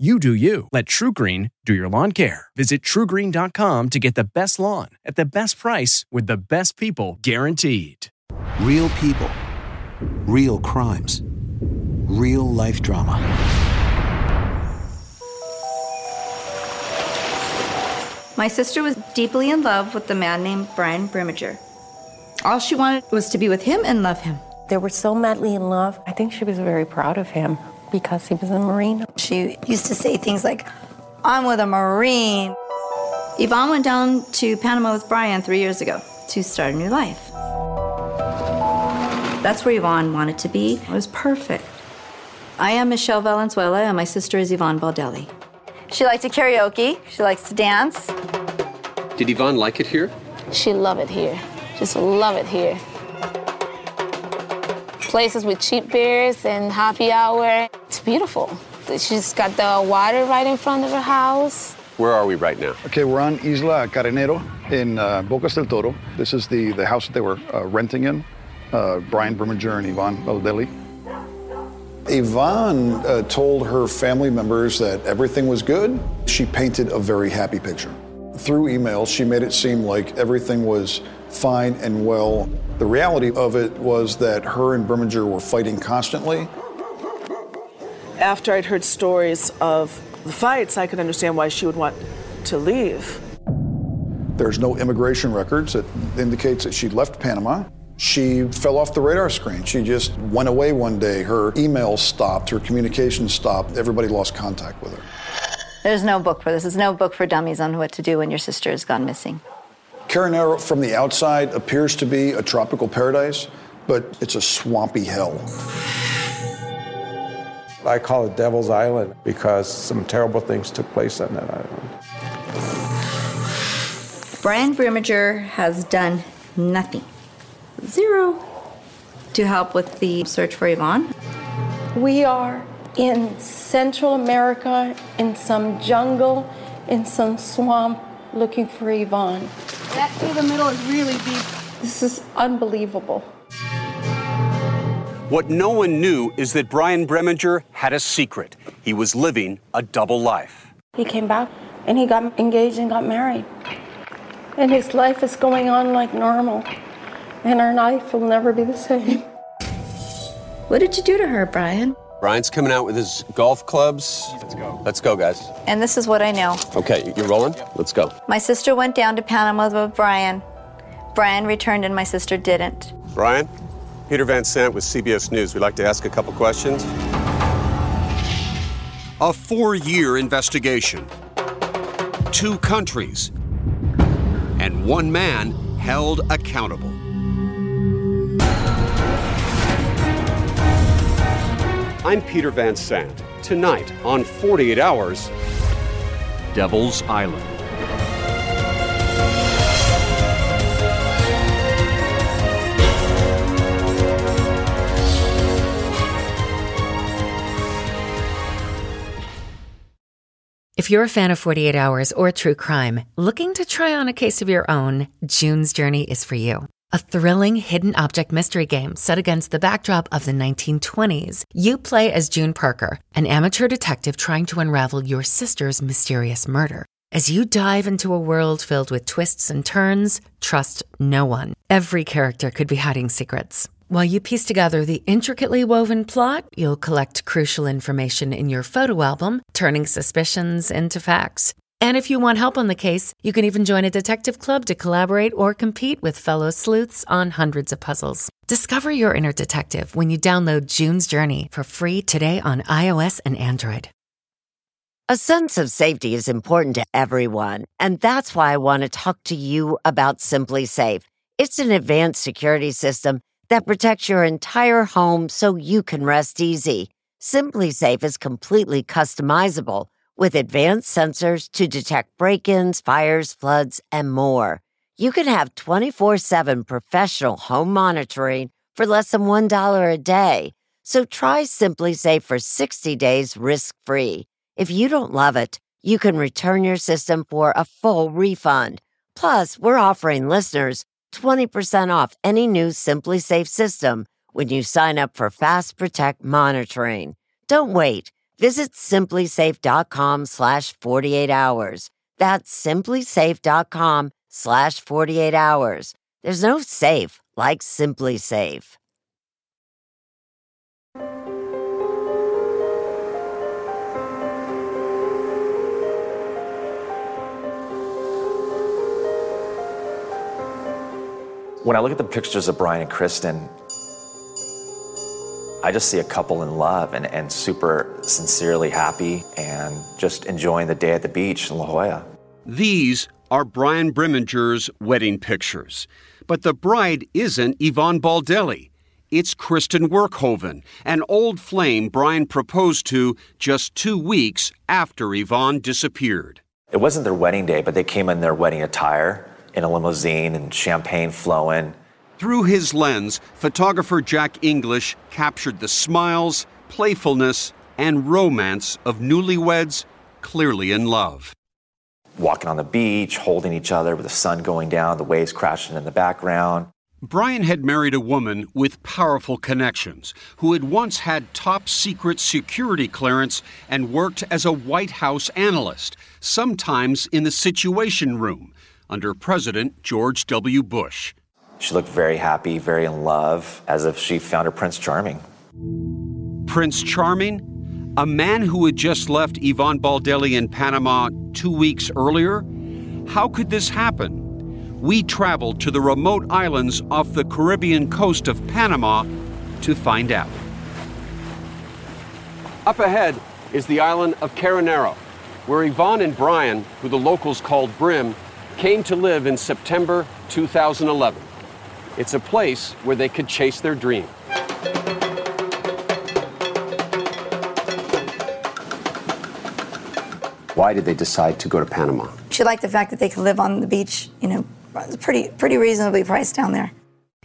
You do you. Let TruGreen do your lawn care. Visit trugreen.com to get the best lawn at the best price with the best people guaranteed. Real people, real crimes, real life drama. My sister was deeply in love with the man named Brian Brimager. All she wanted was to be with him and love him. They were so madly in love. I think she was very proud of him because he was a Marine. She used to say things like, I'm with a Marine. Yvonne went down to Panama with Brian three years ago to start a new life. That's where Yvonne wanted to be. It was perfect. I am Michelle Valenzuela, and my sister is Yvonne Baldelli. She likes to karaoke. She likes to dance. Did Yvonne like it here? She love it here. Just love it here. Places with cheap beers and happy hour. It's beautiful. She's got the water right in front of her house. Where are we right now? Okay, we're on Isla Carenero in uh, Bocas del Toro. This is the, the house that they were uh, renting in, uh, Brian Brimager and Yvonne Baldelli. Yvonne uh, told her family members that everything was good. She painted a very happy picture. Through emails, she made it seem like everything was fine and well. The reality of it was that her and Brimager were fighting constantly. After I'd heard stories of the fights, I could understand why she would want to leave. There's no immigration records that indicates that she left Panama. She fell off the radar screen. She just went away one day. Her emails stopped, her communication stopped. Everybody lost contact with her. There's no book for this. There's no book for dummies on what to do when your sister has gone missing. Carenero from the outside appears to be a tropical paradise, but it's a swampy hell. I call it Devil's Island because some terrible things took place on that island. Brian Brimager has done nothing, zero, to help with the search for Yvonne. We are in Central America, in some jungle, in some swamp, looking for Yvonne. That through the middle is really deep. This is unbelievable. What no one knew is that Brian Brimager had a secret. He was living a double life. He came back and he got engaged and got married. And his life is going on like normal. And our life will never be the same. What did you do to her, Brian? Brian's coming out with his golf clubs. Let's go. Let's go, guys. And this is what I know. Okay, you're rolling? Let's go. My sister went down to Panama with Brian. Brian returned and my sister didn't. Brian, Peter Van Sant with CBS News. We'd like to ask a couple questions. A four year investigation, two countries, and one man held accountable. I'm Peter Van Sant. Tonight on 48 Hours Devil's Island. If you're a fan of 48 Hours or true crime, looking to try on a case of your own, June's Journey is for you. A thrilling hidden object mystery game set against the backdrop of the 1920s. You play as June Parker, an amateur detective trying to unravel your sister's mysterious murder. As you dive into a world filled with twists and turns, trust no one. Every character could be hiding secrets. While you piece together the intricately woven plot, you'll collect crucial information in your photo album, turning suspicions into facts. And if you want help on the case, you can even join a detective club to collaborate or compete with fellow sleuths on hundreds of puzzles. Discover your inner detective when you download June's Journey for free today on iOS and Android. A sense of safety is important to everyone, and that's why I want to talk to you about SimpliSafe. It's an advanced security system that protects your entire home so you can rest easy. SimpliSafe is completely customizable with advanced sensors to detect break ins, fires, floods, and more. You can have 24 7 professional home monitoring for less than $1 a day. So try SimpliSafe for 60 days risk free. If you don't love it, you can return your system for a full refund. Plus, we're offering listeners 20% off any new SimpliSafe system when you sign up for Fast Protect monitoring. Don't wait. Visit simplisafe.com slash 48 hours. That's simplisafe.com slash 48 hours. There's no safe like SimpliSafe. When I look at the pictures of Brian and Kristen, I just see a couple in love and, and super sincerely happy and just enjoying the day at the beach in La Jolla. These are Brian Brimager's wedding pictures. But the bride isn't Yvonne Baldelli. It's Kristen Werkhoven, an old flame Brian proposed to just two weeks after Yvonne disappeared. It wasn't their wedding day, but they came in their wedding attire in a limousine and champagne flowing. Through his lens, photographer Jack English captured the smiles, playfulness, and romance of newlyweds clearly in love. Walking on the beach, holding each other with the sun going down, the waves crashing in the background. Brian had married a woman with powerful connections who had once had top secret security clearance and worked as a White House analyst, sometimes in the Situation Room under President George W. Bush. She looked very happy, very in love, as if she found her Prince Charming. Prince Charming? A man who had just left Yvonne Baldelli in Panama two weeks earlier? How could this happen? We traveled to the remote islands off the Caribbean coast of Panama to find out. Up ahead is the island of Carenero, where Yvonne and Brian, who the locals called Brim, came to live in September 2011. It's a place where they could chase their dream. Why did they decide to go to Panama? She liked the fact that they could live on the beach, you know, pretty pretty reasonably priced down there.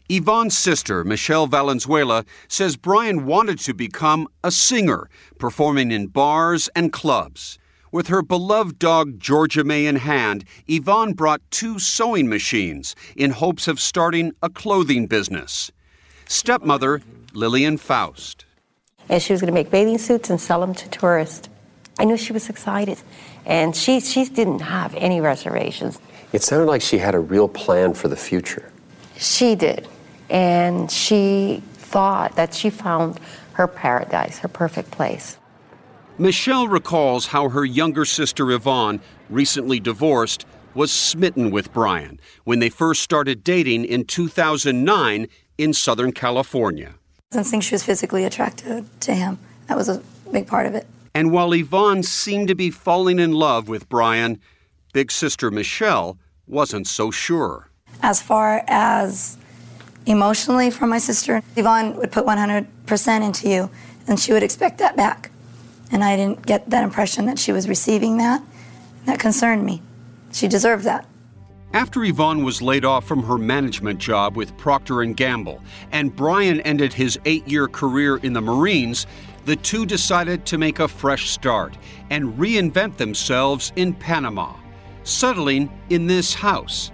Yvonne's sister, Michelle Valenzuela, says Brian wanted to become a singer, performing in bars and clubs. With her beloved dog Georgia May in hand, Yvonne brought two sewing machines in hopes of starting a clothing business. Stepmother, Lillian Faust. And she was going to make bathing suits and sell them to tourists. I knew she was excited, and she, she didn't have any reservations. It sounded like she had a real plan for the future. She did. And she thought that she found her paradise, her perfect place. Michelle recalls how her younger sister Yvonne, recently divorced, was smitten with Brian when they first started dating in 2009 in Southern California. I didn't think she was physically attracted to him. That was a big part of it. And while Yvonne seemed to be falling in love with Brian, big sister Michelle wasn't so sure. As far as emotionally from my sister, Yvonne would put 100% into you, and she would expect that back. And I didn't get that impression that she was receiving that. That concerned me. She deserved that. After Yvonne was laid off from her management job with Procter & Gamble and Brian ended his 8-year career in the Marines, the two decided to make a fresh start and reinvent themselves in Panama, settling in this house.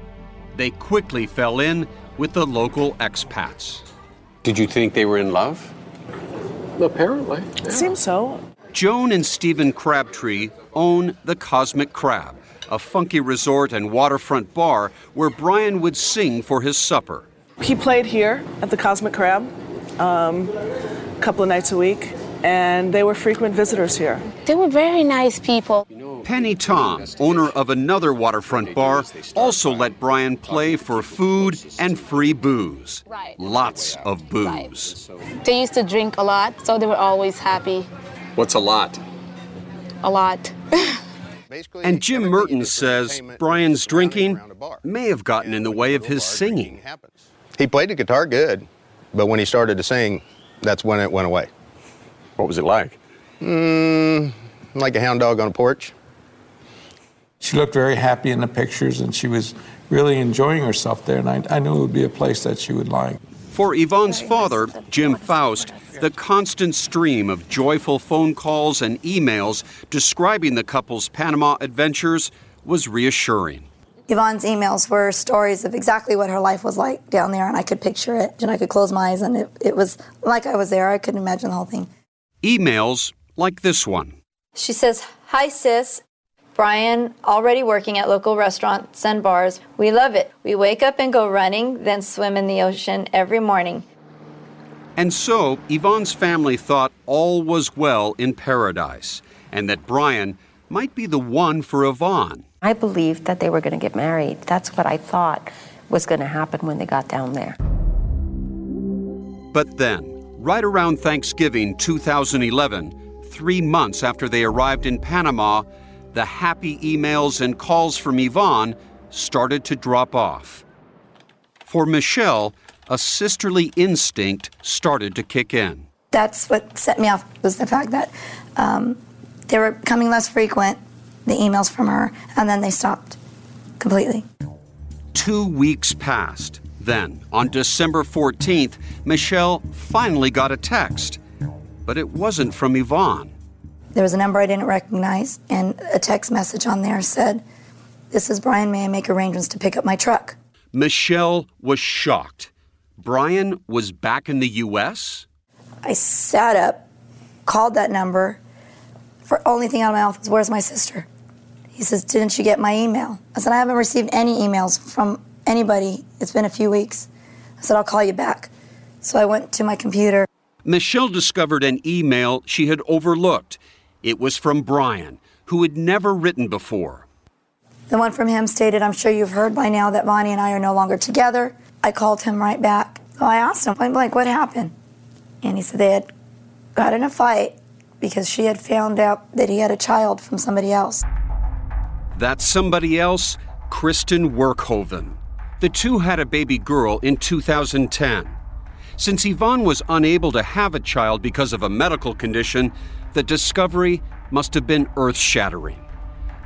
They quickly fell in with the local expats. Did you think they were in love? Apparently. It seems so. Joan and Stephen Crabtree own the Cosmic Crab, a funky resort and waterfront bar where Brian would sing for his supper. He played here at the Cosmic Crab um, a couple of nights a week, and they were frequent visitors here. They were very nice people. Penny Tom, owner of another waterfront bar, also let Brian play for food and free booze. Lots of booze. They used to drink a lot, so they were always happy. What's a lot? A lot. And Jim Merton says Brian's drinking may have gotten in the way of his singing. He played the guitar good, but when he started to sing, that's when it went away. What was it like? Mm, like a hound dog on a porch. She looked very happy in the pictures and she was really enjoying herself there. And I, I knew it would be a place that she would like. For Yvonne's father, Jim Faust, the constant stream of joyful phone calls and emails describing the couple's Panama adventures was reassuring. Yvonne's emails were stories of exactly what her life was like down there, and I could picture it, and I could close my eyes, and it, it was like I was there. I couldn't imagine the whole thing. Emails like this one. She says, Hi, sis. Brian, already working at local restaurants and bars. We love it. We wake up and go running, then swim in the ocean every morning. And so, Yvonne's family thought all was well in paradise, and that Brian might be the one for Yvonne. I believed that they were going to get married. That's what I thought was going to happen when they got down there. But then, right around Thanksgiving 2011, three months after they arrived in Panama, the happy emails and calls from Yvonne started to drop off. For Michelle, a sisterly instinct started to kick in. That's what set me off was the fact that um, they were coming less frequent, the emails from her, and then they stopped completely. Two weeks passed. Then, on December 14th, Michelle finally got a text. But it wasn't from Yvonne. There was a number I didn't recognize, and a text message on there said, This is Brian. May I make arrangements to pick up my truck? Michelle was shocked. Brian was back in the U.S.? I sat up, called that number. For only thing out of my mouth was, "Where's my sister?" He says, "Didn't you get my email?" I said, "I haven't received any emails from anybody. It's been a few weeks." I said, "I'll call you back." So I went to my computer. Michelle discovered an email she had overlooked. It was from Brian, who had never written before. The one from him stated, I'm sure you've heard by now that Bonnie and I are no longer together. I called him right back. So I asked him point blank, what happened? And he said they had got in a fight because she had found out that he had a child from somebody else. That somebody else, Kristen Werkhoven. The two had a baby girl in 2010. Since Yvonne was unable to have a child because of a medical condition, the discovery must have been earth shattering.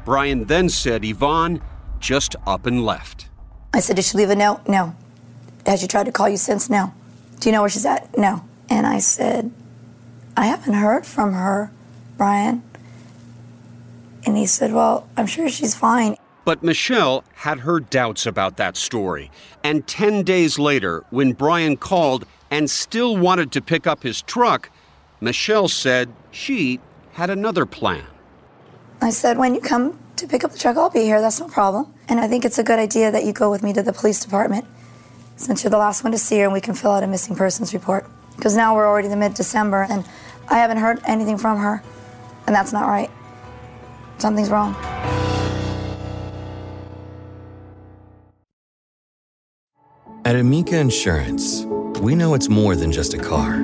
Brian then said Yvonne just up and left. I said, Did she leave a note? No. Has she tried to call you since? No. Do you know where she's at? No. And I said, I haven't heard from her, Brian. And he said, Well, I'm sure she's fine. But Michelle had her doubts about that story. And 10 days later, when Brian called and still wanted to pick up his truck, Michelle said she had another plan. I said, When you come to pick up the truck, I'll be here. That's no problem. And I think it's a good idea that you go with me to the police department since you're the last one to see her and we can fill out a missing persons report. Because now we're already in mid December and I haven't heard anything from her. And that's not right. Something's wrong. At Amica Insurance, we know it's more than just a car.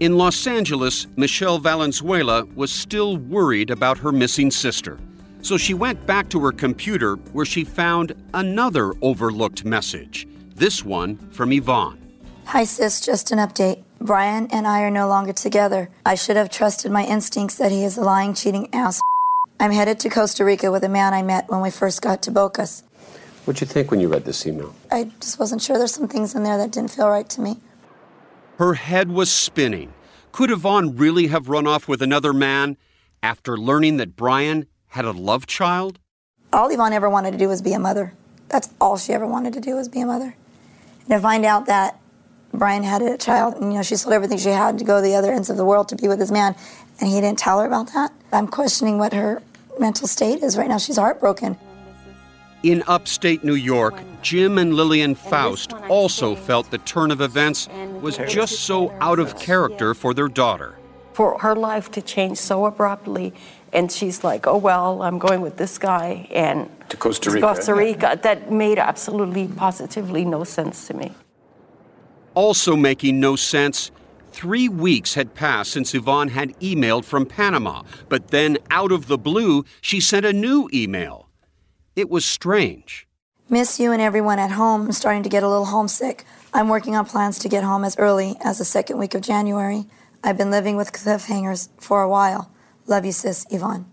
In Los Angeles, Michelle Valenzuela was still worried about her missing sister. So she went back to her computer where she found another overlooked message. This one from Yvonne. Hi, sis, just an update. Brian and I are no longer together. I should have trusted my instincts that he is a lying, cheating ass. I'm headed to Costa Rica with a man I met when we first got to Bocas. What'd you think when you read this email? I just wasn't sure. There's some things in there that didn't feel right to me. Her head was spinning. Could Yvonne really have run off with another man after learning that Brian had a love child? All Yvonne ever wanted to do was be a mother. That's all she ever wanted to do was be a mother. And to find out that Brian had a child, and you know, she sold everything she had to go to the other ends of the world to be with his man, and he didn't tell her about that. I'm questioning what her mental state is right now. She's heartbroken. In upstate New York, Jim and Lillian Faust also felt the turn of events was just so out of character for their daughter. For her life to change so abruptly, and she's like, oh, well, I'm going with this guy, and To Costa Rica. Costa Rica, that made absolutely, positively no sense to me. Also making no sense, three weeks had passed since Yvonne had emailed from Panama, but then out of the blue, she sent a new email. It was strange. Miss you and everyone at home. I'm starting to get a little homesick. I'm working on plans to get home as early as the second week of January. I've been living with cliffhangers for a while. Love you, sis, Yvonne.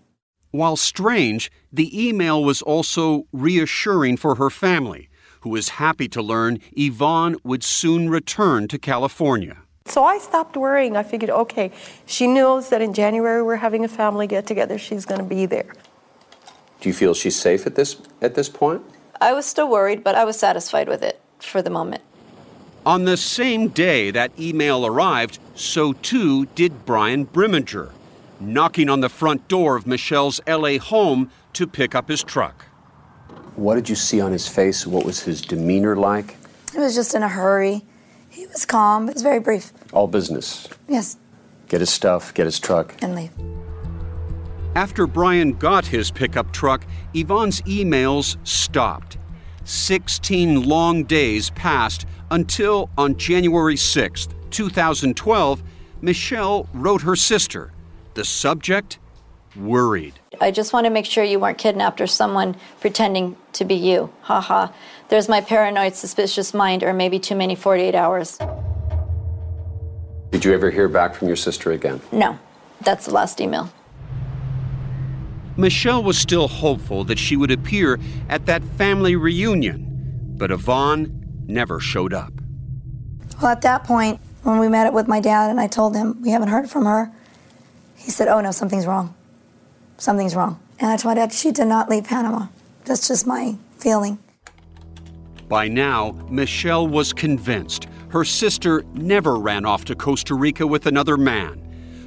While strange, the email was also reassuring for her family, who was happy to learn Yvonne would soon return to California. So I stopped worrying. I figured, okay, she knows that in January we're having a family get together. She's going to be there. Do you feel she's safe at this at this point? I was still worried, but I was satisfied with it for the moment. On the same day that email arrived, so too did Brian Brimager, knocking on the front door of Michelle's LA home to pick up his truck. What did you see on his face? What was his demeanor like? He was just in a hurry. He was calm, but it was very brief. All business. Yes, Get his stuff, get his truck. and leave. After Brian got his pickup truck, Yvonne's emails stopped. 16 long days passed until on January 6th, 2012, Michelle wrote her sister. The subject? Worried. I just want to make sure you weren't kidnapped or someone pretending to be you. Haha. There's my paranoid, suspicious mind, or maybe too many 48 hours. Did you ever hear back from your sister again? No, that's the last email. Michelle was still hopeful that she would appear at that family reunion, but Yvonne never showed up. Well, at that point, when we met it with my dad and I told him we haven't heard from her, he said, Oh no, something's wrong. Something's wrong. And I told my dad, She did not leave Panama. That's just my feeling. By now, Michelle was convinced her sister never ran off to Costa Rica with another man.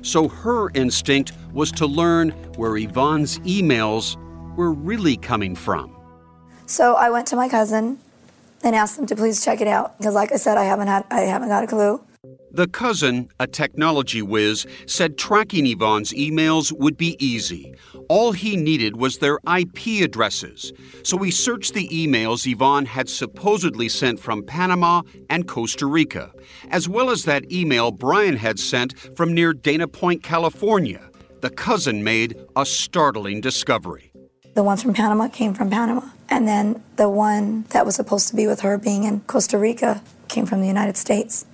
So her instinct was to learn where Yvonne's emails were really coming from. So I went to my cousin and asked them to please check it out because, like I said, I haven't had I haven't got a clue. The cousin, a technology whiz, said tracking Yvonne's emails would be easy. All he needed was their IP addresses. So he searched the emails Yvonne had supposedly sent from Panama and Costa Rica, as well as that email Brian had sent from near Dana Point, California. The cousin made a startling discovery. The ones from Panama came from Panama, and then the one that was supposed to be with her being in Costa Rica came from the United States.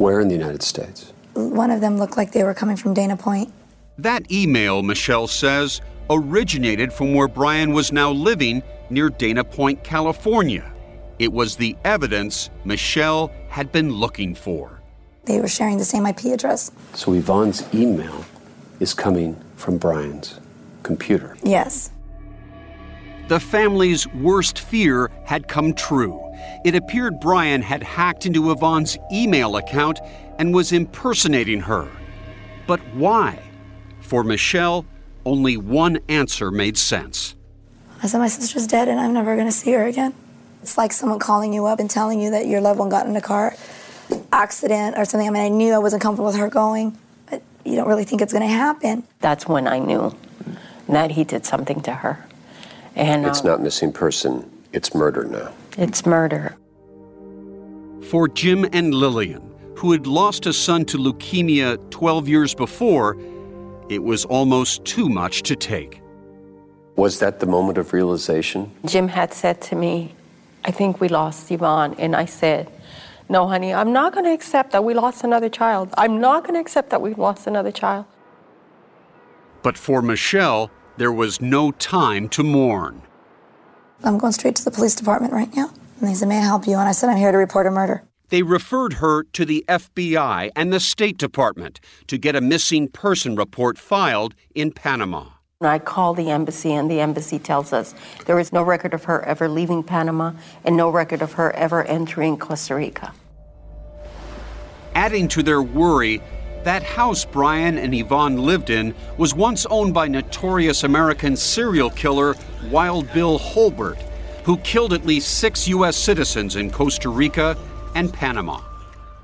Where in the United States? One of them looked like they were coming from Dana Point. That email, Michelle says, originated from where Brian was now living near Dana Point, California. It was the evidence Michelle had been looking for. They were sharing the same IP address. So Yvonne's email is coming from Brian's. computer. Yes. The family's worst fear had come true. It appeared Brian had hacked into Yvonne's email account and was impersonating her. But why? For Michelle, only one answer made sense. I said, My sister's dead and I'm never going to see her again. It's like someone calling you up and telling you that your loved one got in a car accident or something. I mean, I knew I wasn't comfortable with her going, but you don't really think it's going to happen. That's when I knew that he did something to her. And It's um, not missing person, it's murder now. it's murder. For Jim and Lillian, who had lost a son to leukemia 12 years before, it was almost too much to take. Was that the moment of realization? Jim had said to me, I think we lost Yvonne. And I said, No, honey, I'm not going to accept that we lost another child. I'm not going to accept that we lost another child. But for Michelle, there was no time to mourn. I'm going straight to the police department right now. And they said, May I help you? And I said, I'm here to report a murder. They referred her to the FBI and the State Department to get a missing person report filed in Panama. I call the embassy, and the embassy tells us there is no record of her ever leaving Panama and no record of her ever entering Costa Rica. Adding to their worry, that house Brian and Yvonne lived in was once owned by notorious American serial killer Wild Bill Holbert, who killed at least six U.S. citizens in Costa Rica and Panama.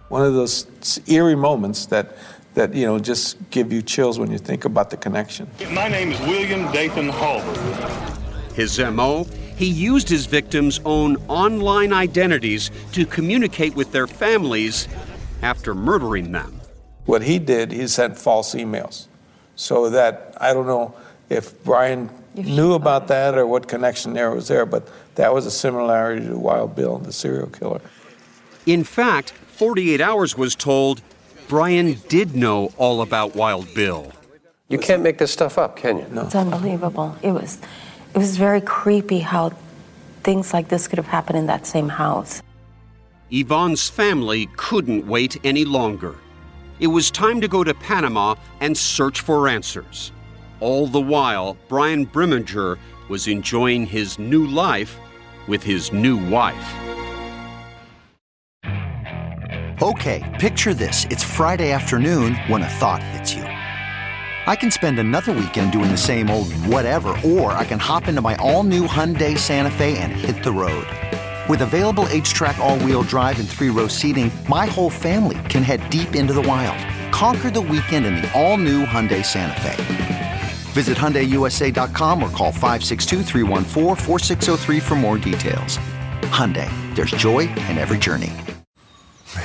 One of those eerie moments that, that you know, just give you chills when you think about the connection. My name is William Dathan Holbert. His MO? He used his victims' own online identities to communicate with their families after murdering them. What he did, he sent false emails. So that, I don't know if Brian knew about that or what connection there was there, but that was a similarity to Wild Bill, and the serial killer. In fact, 48 Hours was told Brian did know all about Wild Bill. You can't make this stuff up, can you? No. It's unbelievable. It was, it was very creepy how things like this could have happened in that same house. Yvonne's family couldn't wait any longer. It was time to go to Panama and search for answers. All the while, Brian Brimager was enjoying his new life with his new wife. Okay, picture this. It's Friday afternoon when a thought hits you. I can spend another weekend doing the same old whatever, or I can hop into my all new Hyundai Santa Fe and hit the road. With available HTRAC, all wheel drive, and three row seating, my whole family can head deep into the wild. Conquer the weekend in the all new Hyundai Santa Fe. Visit HyundaiUSA.com or call 562-314-4603 for more details. Hyundai, there's joy in every journey.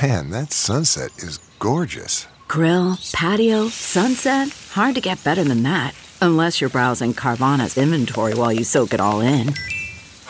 Man, that sunset is gorgeous. Grill, patio, sunset. Hard to get better than that. Unless you're browsing Carvana's inventory while you soak it all in.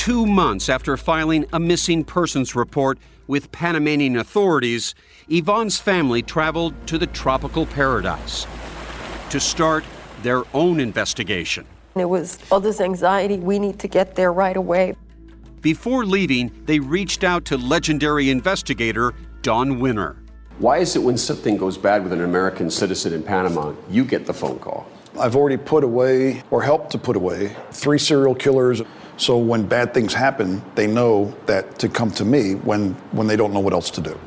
Two months after filing a missing persons report with Panamanian authorities, Yvonne's family traveled to the tropical paradise to start their own investigation. It was all this anxiety. We need to get there right away. Before leaving, they reached out to legendary investigator Don Winner. Why is it when something goes bad with an American citizen in Panama, you get the phone call? I've already put away or helped to put away three serial killers. So when bad things happen, they know that to come to me when, when they don't know what else to do.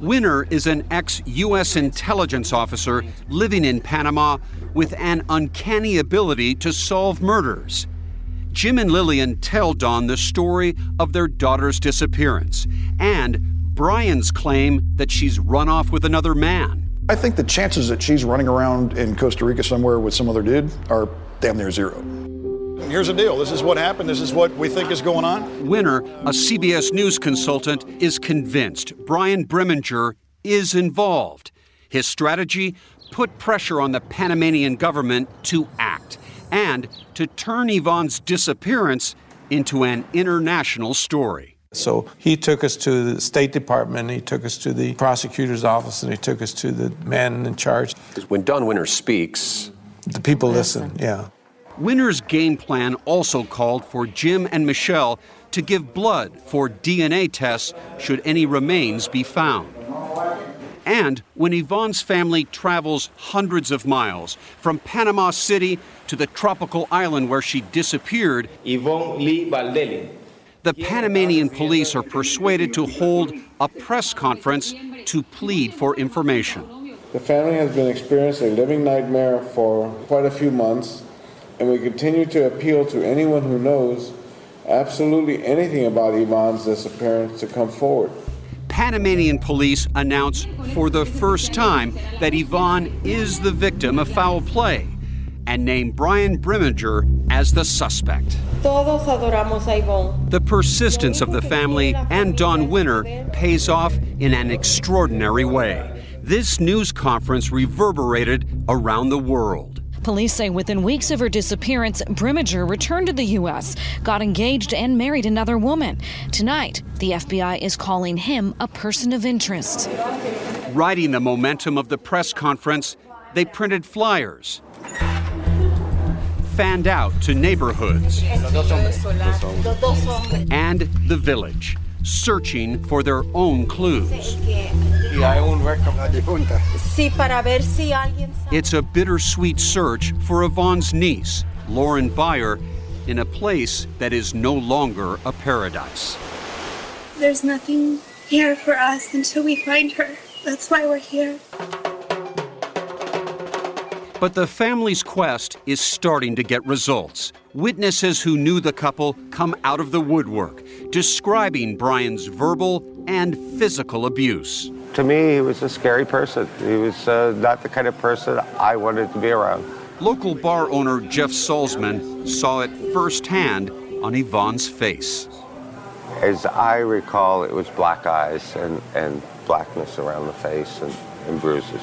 Winner is an ex U.S. intelligence officer living in Panama with an uncanny ability to solve murders. Jim and Lillian tell Don the story of their daughter's disappearance and Brian's claim that she's run off with another man. I think the chances that she's running around in Costa Rica somewhere with some other dude are damn near zero. Here's the deal. This is what happened. This is what we think is going on. Winner, a CBS News consultant, is convinced Brian Brimager is involved. His strategy? Put pressure on the Panamanian government to act. and to turn Yvonne's disappearance into an international story. So he took us to the State Department, he took us to the prosecutor's office, and he took us to the man in charge. Because when Don Winner speaks, the people listen, yeah. Winner's game plan also called for Jim and Michelle to give blood for DNA tests should any remains be found. And when Yvonne's family travels hundreds of miles from Panama City to the tropical island where she disappeared, Yvonne Lee Baldelli. The Panamanian police are persuaded to hold a press conference to plead for information. The family has been experiencing a living nightmare for quite a few months, and we continue to appeal to anyone who knows absolutely anything about Yvonne's disappearance to come forward. Panamanian police announce for the first time that Yvonne is the victim of foul play and name Brian Brimager as the suspect. Todos adoramos a The persistence of the family and Don Winner pays off in an extraordinary way. This news conference reverberated around the world. Police say within weeks of her disappearance, Brimager returned to the U.S., got engaged, and married another woman. Tonight, the FBI is calling him a person of interest. Riding the momentum of the press conference, they printed flyers, fanned out to neighborhoods, and the village, searching for their own clues. It's a bittersweet search for Yvonne's niece, Lauren Beyer, in a place that is no longer a paradise. There's nothing here for us until we find her. That's why we're here. But the family's quest is starting to get results. Witnesses who knew the couple come out of the woodwork, describing Brian's verbal and physical abuse. To me, he was a scary person. He was uh, not the kind of person I wanted to be around. Local bar owner Jeff Salzman saw it firsthand on Yvonne's face. As I recall, it was black eyes and, and blackness around the face and, and bruises.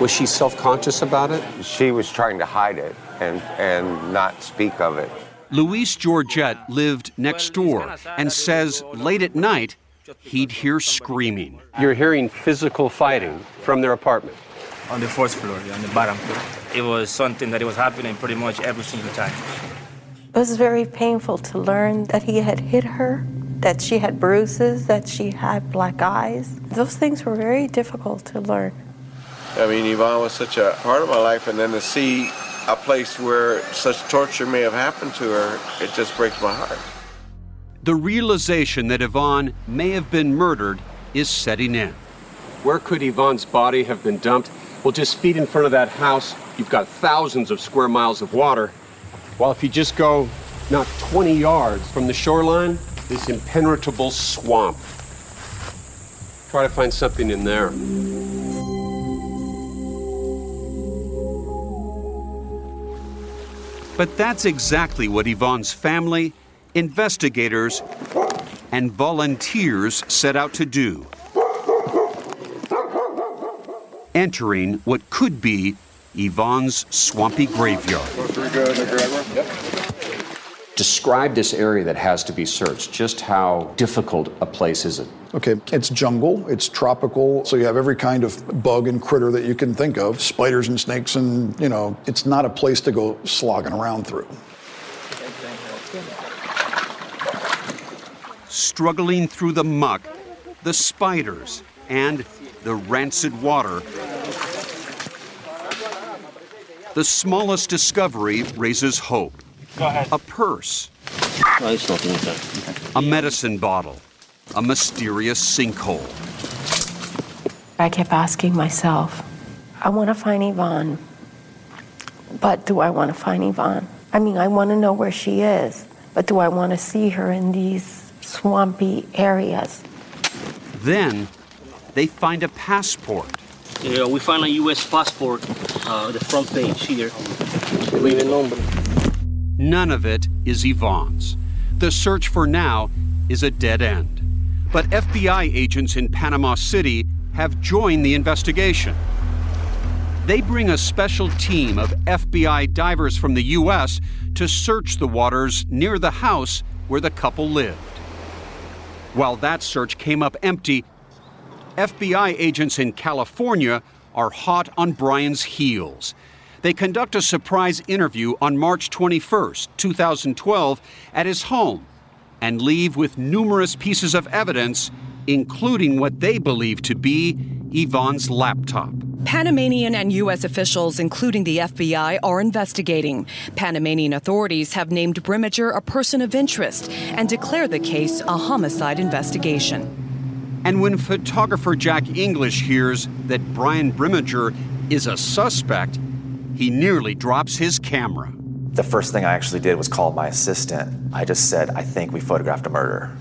Was she self conscious about it? She was trying to hide it and, and not speak of it. Luis Georgette lived next door and says late at night he'd hear screaming. You're hearing physical fighting from their apartment. On the fourth floor, on the bottom floor. It was something that it was happening pretty much every single time. It was very painful to learn that he had hit her, that she had bruises, that she had black eyes. Those things were very difficult to learn. I mean, Yvonne was such a part of my life, and then to see a place where such torture may have happened to her, it just breaks my heart. The realization that Yvonne may have been murdered is setting in. Where could Yvonne's body have been dumped? Well, just feet in front of that house, you've got thousands of square miles of water. While if you just go not 20 yards from the shoreline, this impenetrable swamp. Try to find something in there. But that's exactly what Yvonne's family, investigators, and volunteers set out to do. Entering what could be Yvonne's swampy graveyard. Describe this area that has to be searched. Just how difficult a place is it? Okay, it's jungle, it's tropical, so you have every kind of bug and critter that you can think of, spiders and snakes, and you know, it's not a place to go slogging around through. Struggling through the muck, the spiders, and the rancid water, the smallest discovery raises hope. A purse, No, it's nothing inside. a medicine bottle, a mysterious sinkhole. I kept asking myself, I want to find Yvonne, but do I want to find Yvonne? I mean, I want to know where she is, but do I want to see her in these swampy areas? Then they find a passport. Yeah, we find a U.S. passport, uh, the front page here. None of it is Yvonne's. The search for now is a dead end. But FBI agents in Panama City have joined the investigation. They bring a special team of FBI divers from the U.S. to search the waters near the house where the couple lived. While that search came up empty, FBI agents in California are hot on Brian's heels. They conduct a surprise interview on March 21, 2012, at his home and leave with numerous pieces of evidence, including what they believe to be Yvonne's laptop. Panamanian and U.S. officials, including the FBI, are investigating. Panamanian authorities have named Brimager a person of interest and declared the case a homicide investigation. And when photographer Jack English hears that Brian Brimager is a suspect, he nearly drops his camera. The first thing I actually did was call my assistant. I just said, I think we photographed a murder.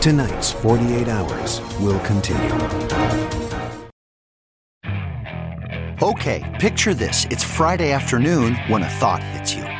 Tonight's 48 Hours will continue. Okay, picture this. It's Friday afternoon when a thought hits you.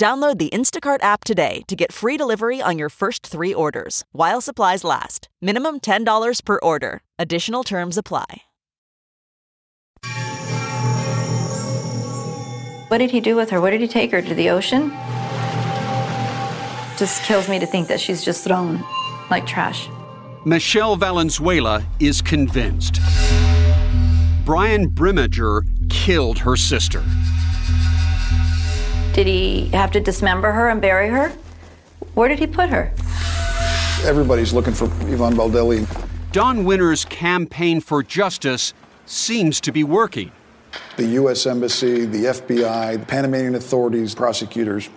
Download the Instacart app today to get free delivery on your first three orders while supplies last. Minimum $10 per order. Additional terms apply. What did he do with her? What did he take her to the ocean? Just kills me to think that she's just thrown like trash. Michelle Valenzuela is convinced. Brian Brimager killed her sister. Did he have to dismember her and bury her? Where did he put her? Everybody's looking for Yvonne Baldelli. Don Winner's campaign for justice seems to be working. The U.S. Embassy, the FBI, the Panamanian authorities, prosecutors,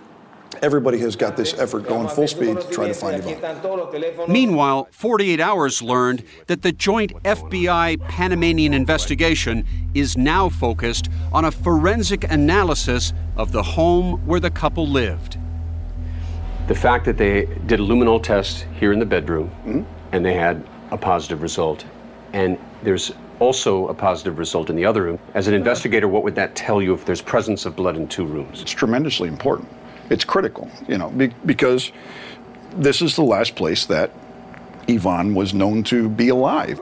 everybody has got this effort going full speed to try to find Yvonne. Meanwhile, 48 Hours learned that the joint FBI Panamanian investigation is now focused on a forensic analysis of the home where the couple lived. The fact that they did a luminol test here in the bedroom hmm? and they had a positive result, and there's also a positive result in the other room. As an investigator, what would that tell you if there's presence of blood in two rooms? It's tremendously important. It's critical, you know, be- because this is the last place that Yvonne was known to be alive.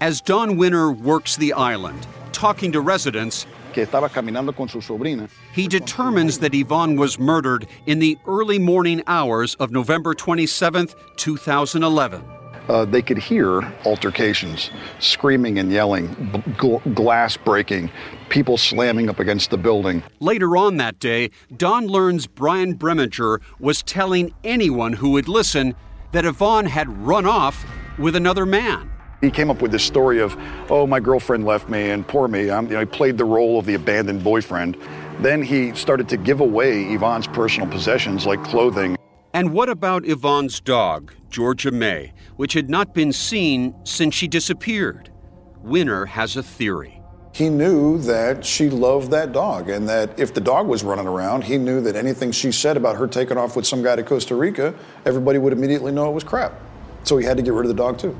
As Don Winner works the island, talking to residents, Que estaba caminando con su sobrina. he determines that Yvonne was murdered in the early morning hours of November 27, 2011. Uh, they could hear altercations, screaming and yelling, gl- glass breaking, people slamming up against the building. Later on that day, Don learns Brian Brimager was telling anyone who would listen that Yvonne had run off with another man. He came up with this story of, oh, my girlfriend left me, and poor me. I'm, you know, he played the role of the abandoned boyfriend. Then he started to give away Yvonne's personal possessions like clothing. And what about Yvonne's dog, Georgia May, which had not been seen since she disappeared? Winner has a theory. He knew that she loved that dog, and that if the dog was running around, he knew that anything she said about her taking off with some guy to Costa Rica, everybody would immediately know it was crap. So he had to get rid of the dog too.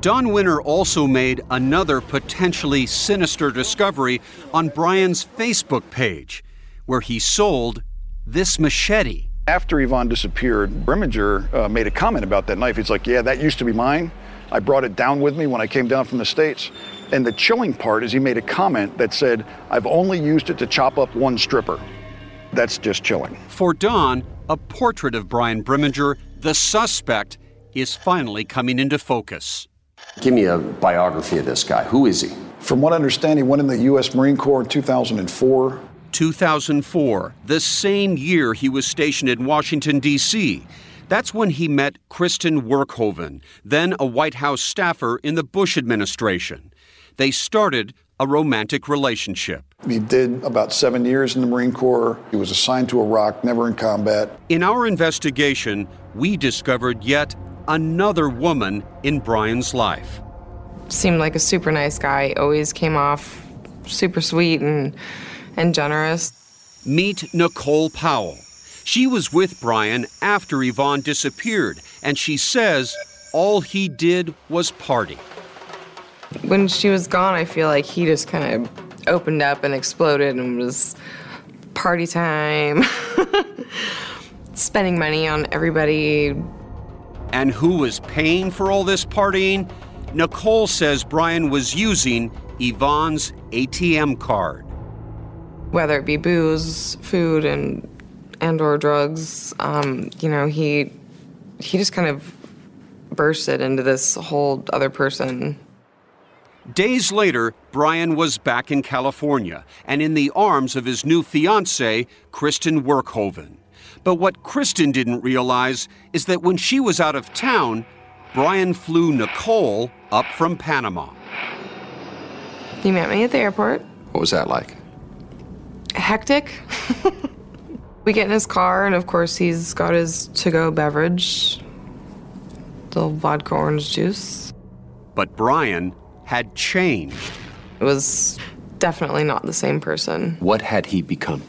Don Winner also made another potentially sinister discovery on Brian's Facebook page, where he sold this machete. After Yvonne disappeared, Brimager uh, made a comment about that knife. He's like, Yeah, that used to be mine. I brought it down with me when I came down from the States. And the chilling part is he made a comment that said, I've only used it to chop up one stripper. That's just chilling. For Don, a portrait of Brian Brimager, the suspect, is finally coming into focus. Give me a biography of this guy. Who is he? From what I understand, he went in the U.S. Marine Corps in 2004. 2004, the same year he was stationed in Washington, D.C. That's when he met Kristen Werkhoven, then a White House staffer in the Bush administration. They started a romantic relationship. He did about seven years in the Marine Corps. He was assigned to Iraq, never in combat. In our investigation, we discovered yet another woman in Brian's life. Seemed like a super nice guy, always came off super sweet and, and generous. Meet Nicole Powell. She was with Brian after Yvonne disappeared, and she says all he did was party. When she was gone, I feel like he just kind of opened up and exploded and was party time, spending money on everybody. And who was paying for all this partying? Nicole says Brian was using Yvonne's ATM card. Whether it be booze, food, and and or drugs, um, you know, he he just kind of bursted into this whole other person. Days later, Brian was back in California and in the arms of his new fiancee, Kristen Werkhoven. But what Kristen didn't realize is that when she was out of town, Brian flew Nicole up from Panama. He met me at the airport. What was that like? Hectic. we get in his car, and of course, he's got his to go beverage the vodka orange juice. But Brian had changed. It was definitely not the same person. What had he become?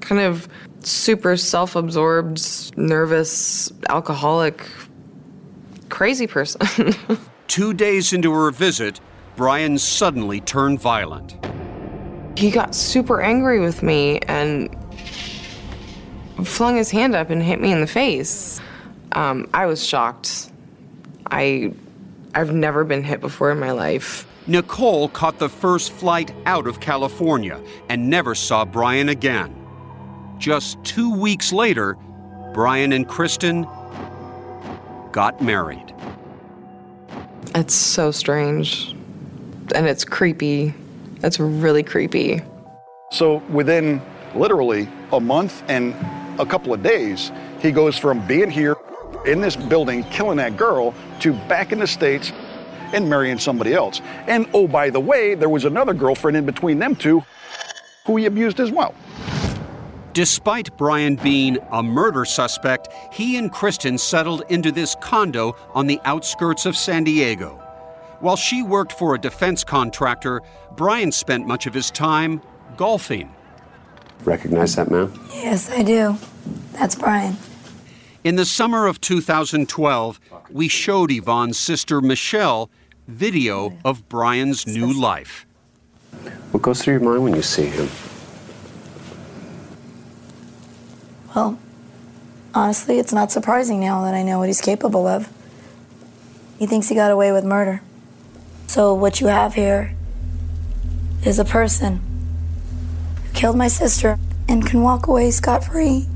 Kind of super self absorbed, nervous, alcoholic, crazy person. Two days into her visit, Brian suddenly turned violent. He got super angry with me and flung his hand up and hit me in the face. Um, I was shocked. I, I've never been hit before in my life. Nicole caught the first flight out of California and never saw Brian again. Just two weeks later, Brian and Kristen got married. It's so strange. And it's creepy. It's really creepy. So within literally a month and a couple of days, he goes from being here in this building, killing that girl, to back in the States and marrying somebody else. And oh, by the way, there was another girlfriend in between them two who he abused as well. Despite Brian being a murder suspect, he and Kristen settled into this condo on the outskirts of San Diego. While she worked for a defense contractor, Brian spent much of his time golfing. Recognize that man? Yes, I do. That's Brian. In the summer of 2012, we showed Yvonne's sister Michelle video of Brian's new life. What goes through your mind when you see him? Well, honestly, it's not surprising now that I know what he's capable of. He thinks he got away with murder. So, what you have here is a person who killed my sister and can walk away scot free.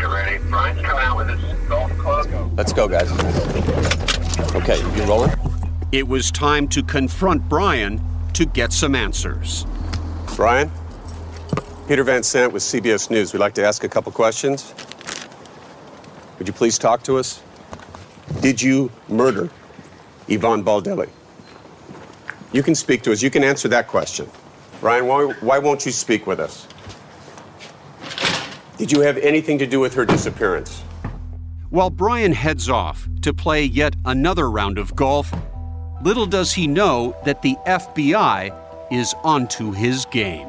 You ready? Brian's coming out with his golf club. Let's go, guys. Okay, you rolling? It was time to confront Brian to get some answers. Brian? Peter Van Sant with CBS News. We'd like to ask a couple questions. Would you please talk to us? Did you murder Yvonne Baldelli? You can speak to us. You can answer that question. Brian, why, why won't you speak with us? Did you have anything to do with her disappearance? While Brian heads off to play yet another round of golf, little does he know that the FBI is onto his game.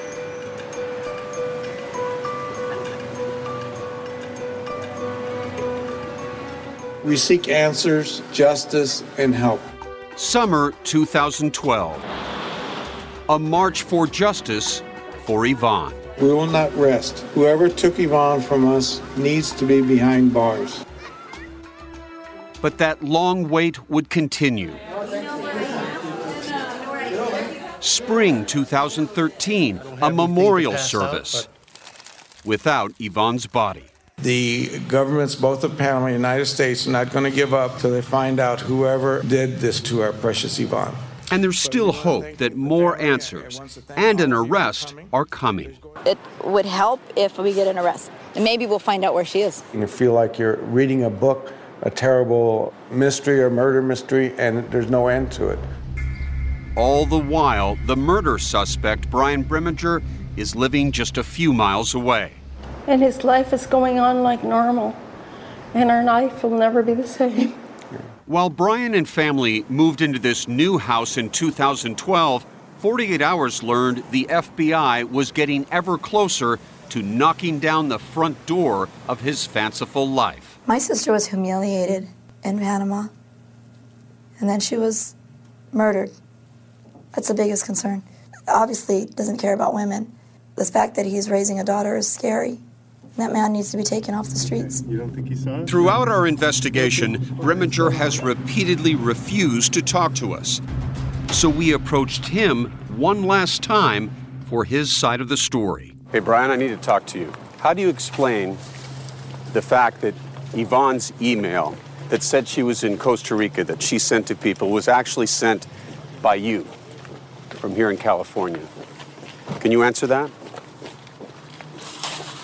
We seek answers, justice, and help. Summer 2012. A march for justice for Yvonne. We will not rest. Whoever took Yvonne from us needs to be behind bars. But that long wait would continue. Spring 2013, a memorial service without Yvonne's body. The governments, both of Panama and the United States, are not going to give up till they find out whoever did this to our precious Yvonne. And there's still hope that more answers and an arrest are coming. It would help if we get an arrest. And maybe we'll find out where she is. You feel like you're reading a book, a terrible mystery or murder mystery, and there's no end to it. All the while, the murder suspect, Brian Brimager, is living just a few miles away. And his life is going on like normal. And our life will never be the same. While Brian and family moved into this new house in 2012, 48 Hours learned the FBI was getting ever closer to knocking down the front door of his fanciful life. My sister was humiliated in Panama, and then she was murdered. That's the biggest concern. Obviously, doesn't care about women. The fact that he's raising a daughter is scary. That man needs to be taken off the streets. You don't think he saw it? Throughout our investigation, Brimager has repeatedly refused to talk to us. So we approached him one last time for his side of the story. Hey, Brian, I need to talk to you. How do you explain the fact that Yvonne's email that said she was in Costa Rica that she sent to people was actually sent by you from here in California? Can you answer that?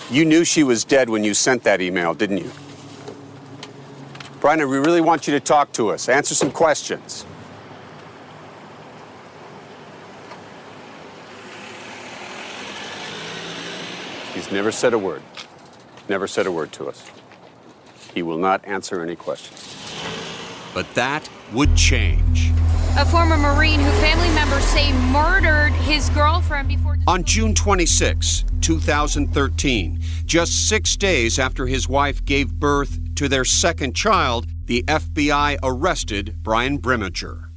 You knew she was dead when you sent that email, didn't you? Brian, we really want you to talk to us. Answer some questions. He's never said a word. Never said a word to us. He will not answer any questions. But that would change. A former Marine who family members say murdered his girlfriend before. On June 26, 2013, just six days after his wife gave birth to their second child, the FBI arrested Brian Brimager.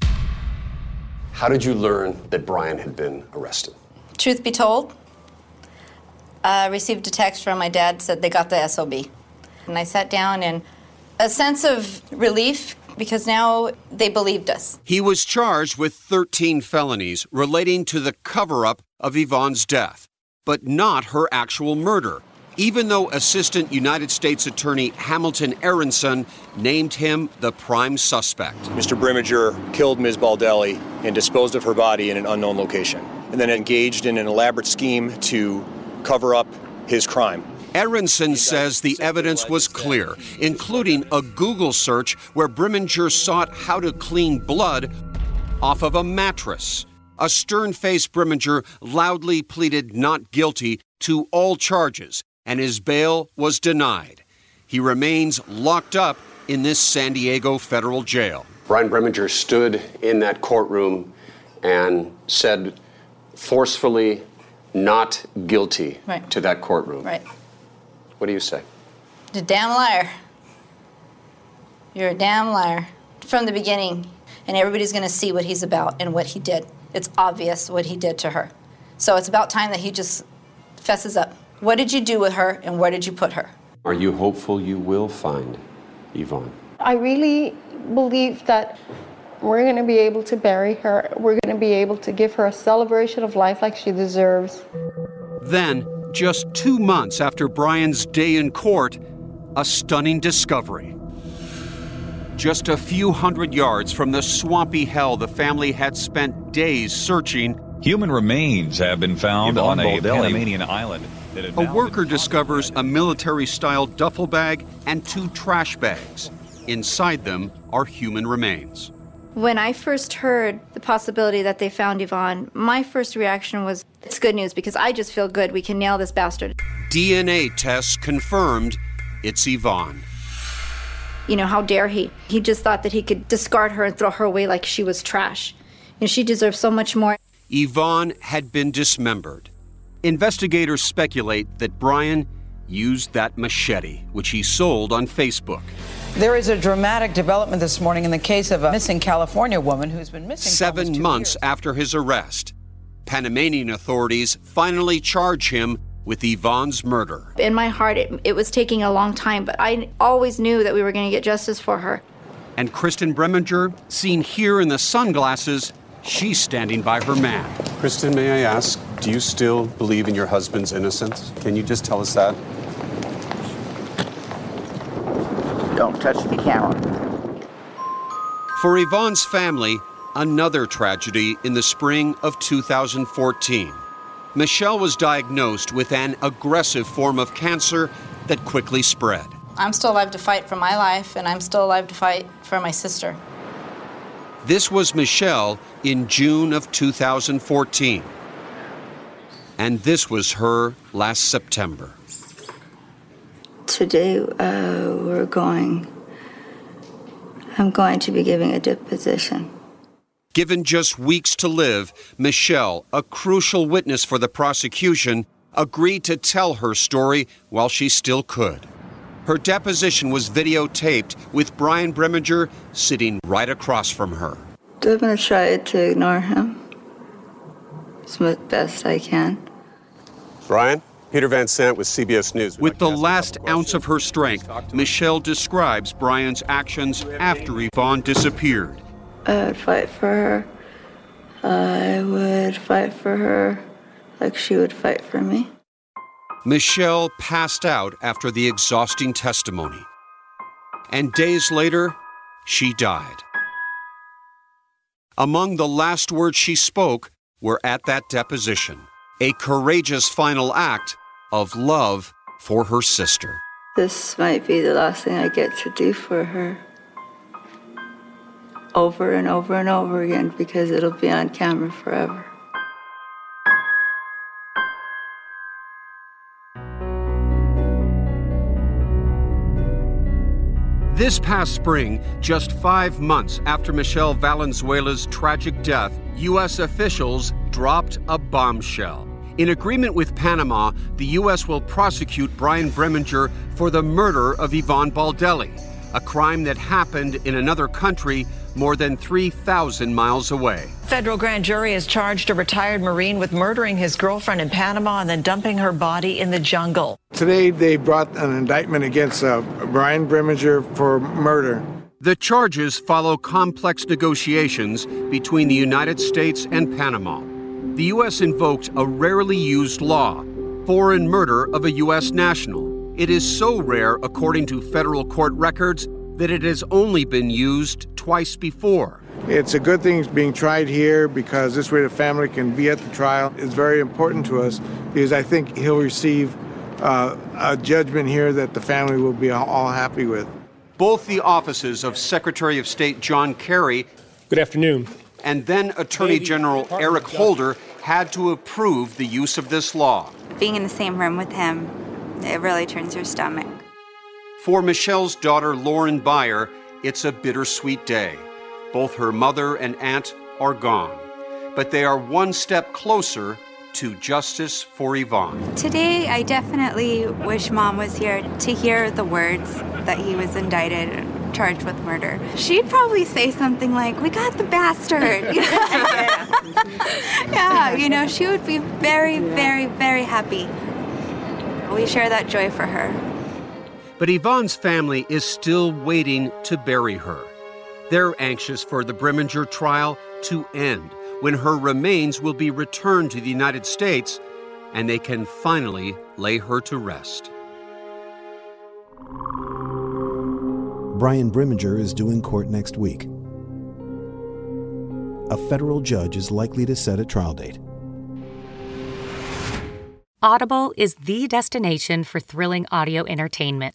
How did you learn that Brian had been arrested? Truth be told, I received a text from my dad said they got the SOB. And I sat down and a sense of relief because now they believed us. He was charged with 13 felonies relating to the cover up of Yvonne's death, but not her actual murder, even though Assistant United States Attorney Hamilton Aronson named him the prime suspect. Mr. Brimager killed Ms. Baldelli and disposed of her body in an unknown location, and then engaged in an elaborate scheme to cover up his crime. Aronson says the evidence was clear, including a Google search where Brimager sought how to clean blood off of a mattress. A stern faced Brimager loudly pleaded not guilty to all charges, and his bail was denied. He remains locked up in this San Diego federal jail. Brian Brimager stood in that courtroom and said forcefully, not guilty Right. to that courtroom. Right. What do you say? You're a damn liar. You're a damn liar. From the beginning, and everybody's going to see what he's about and what he did. It's obvious what he did to her. So it's about time that he just fesses up. What did you do with her and where did you put her? Are you hopeful you will find Yvonne? I really believe that we're going to be able to bury her. We're going to be able to give her a celebration of life like she deserves. Then, just two months after Brian's day in court, a stunning discovery. Just a few hundred yards from the swampy hell the family had spent days searching, Human remains have been found Yvonne on a Panamanian island. that a worker discovers a military style duffel bag and two trash bags. Inside them are human remains. When I first heard the possibility that they found Yvonne, my first reaction was, it's good news because I just feel good. We can nail this bastard. DNA tests confirmed it's Yvonne. You know, how dare he? He just thought that he could discard her and throw her away like she was trash. You know, she deserves so much more. Yvonne had been dismembered. Investigators speculate that Brian used that machete, which he sold on Facebook. There is a dramatic development this morning in the case of a missing California woman who's been missing. Seven almost two months after his arrest, Panamanian authorities finally charge him with Yvonne's murder. In my heart, it, it was taking a long time, but I always knew that we were going to get justice for her. And Kristen Brimager, seen here in the sunglasses, she's standing by her man. Kristen, may I ask, do you still believe in your husband's innocence? Can you just tell us that? Don't touch the camera. For Yvonne's family, another tragedy in the spring of 2014. Michelle was diagnosed with an aggressive form of cancer that quickly spread. I'm still alive to fight for my life, and I'm still alive to fight for my sister. This was Michelle in June of 2014. And this was her last September. Today, uh, we're going. I'm going to be giving a deposition. Given just weeks to live, Michelle, a crucial witness for the prosecution, agreed to tell her story while she still could. Her deposition was videotaped with Brian Brimager sitting right across from her. I'm going to try to ignore him as much best I can. Brian? Peter Van Sant with CBS News. With the last ounce of her strength, Michelle describes Brian's actions after Yvonne disappeared. I would fight for her. I would fight for her like she would fight for me. Michelle passed out after the exhausting testimony. And days later, she died. Among the last words she spoke were at that deposition a courageous final act of love for her sister. This might be the last thing I get to do for her. Over and over and over again because it'll be on camera forever. This past spring, just five months after Michelle Valenzuela's tragic death, U.S. officials dropped a bombshell. In agreement with Panama, the U.S. will prosecute Brian Brimager for the murder of Yvonne Baldelli, a crime that happened in another country more than 3,000 miles away. Federal grand jury has charged a retired Marine with murdering his girlfriend in Panama and then dumping her body in the jungle. Today, they brought an indictment against uh, Brian Brimager for murder. The charges follow complex negotiations between the United States and Panama. The U.S. invoked a rarely used law foreign murder of a U.S. national. It is so rare, according to federal court records, that it has only been used twice before. It's a good thing it's being tried here because this way the family can be at the trial. It's very important to us because I think he'll receive uh, a judgment here that the family will be all happy with. Both the offices of Secretary of State John Kerry Good afternoon. And then Attorney General Eric Holder had to approve the use of this law. Being in the same room with him, it really turns your stomach. For Michelle's daughter, Lauren Byer, it's a bittersweet day. Both her mother and aunt are gone, but they are one step closer to justice for Yvonne. Today, I definitely wish mom was here to hear the words that he was indicted and charged with murder. She'd probably say something like, We got the bastard. Yeah, you know, she would be very, very, very happy. We share that joy for her. But Yvonne's family is still waiting to bury her. They're anxious for the Brimager trial to end when her remains will be returned to the United States and they can finally lay her to rest. Brian Brimager is due in court next week. A federal judge is likely to set a trial date. Audible is the destination for thrilling audio entertainment.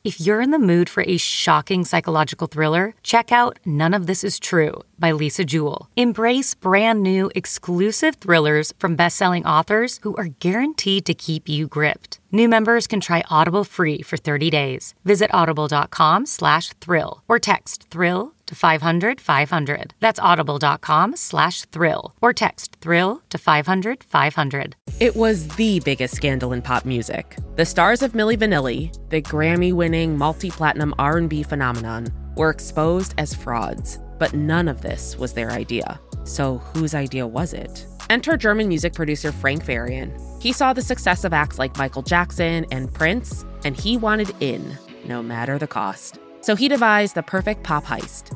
If you're in the mood for a shocking psychological thriller, check out None of This Is True by Lisa Jewell. Embrace brand new exclusive thrillers from best-selling authors who are guaranteed to keep you gripped. New members can try Audible free for 30 days. Visit audible.com slash thrill or text thrill to 500 500. That's audible.com slash thrill or text thrill to 500 500. It was the biggest scandal in pop music. The stars of Milli Vanilli, the Grammy-winning multi-platinum R&B phenomenon, were exposed as frauds. But none of this was their idea. So whose idea was it? Enter German music producer Frank Farian. He saw the success of acts like Michael Jackson and Prince, and he wanted in, no matter the cost. So he devised the perfect pop heist.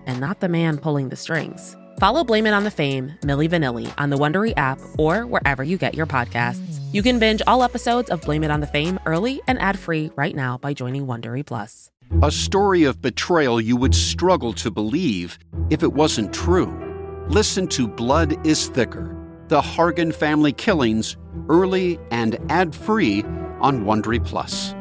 and not the man pulling the strings? Follow Blame It on the Fame, Milli Vanilli on the Wondery app or wherever you get your podcasts. You can binge all episodes of Blame It on the Fame early and ad-free right now by joining Wondery Plus. A story of betrayal you would struggle to believe if it wasn't true. Listen to Blood is Thicker The Hargan Family Killings early and ad free on Wondery Plus.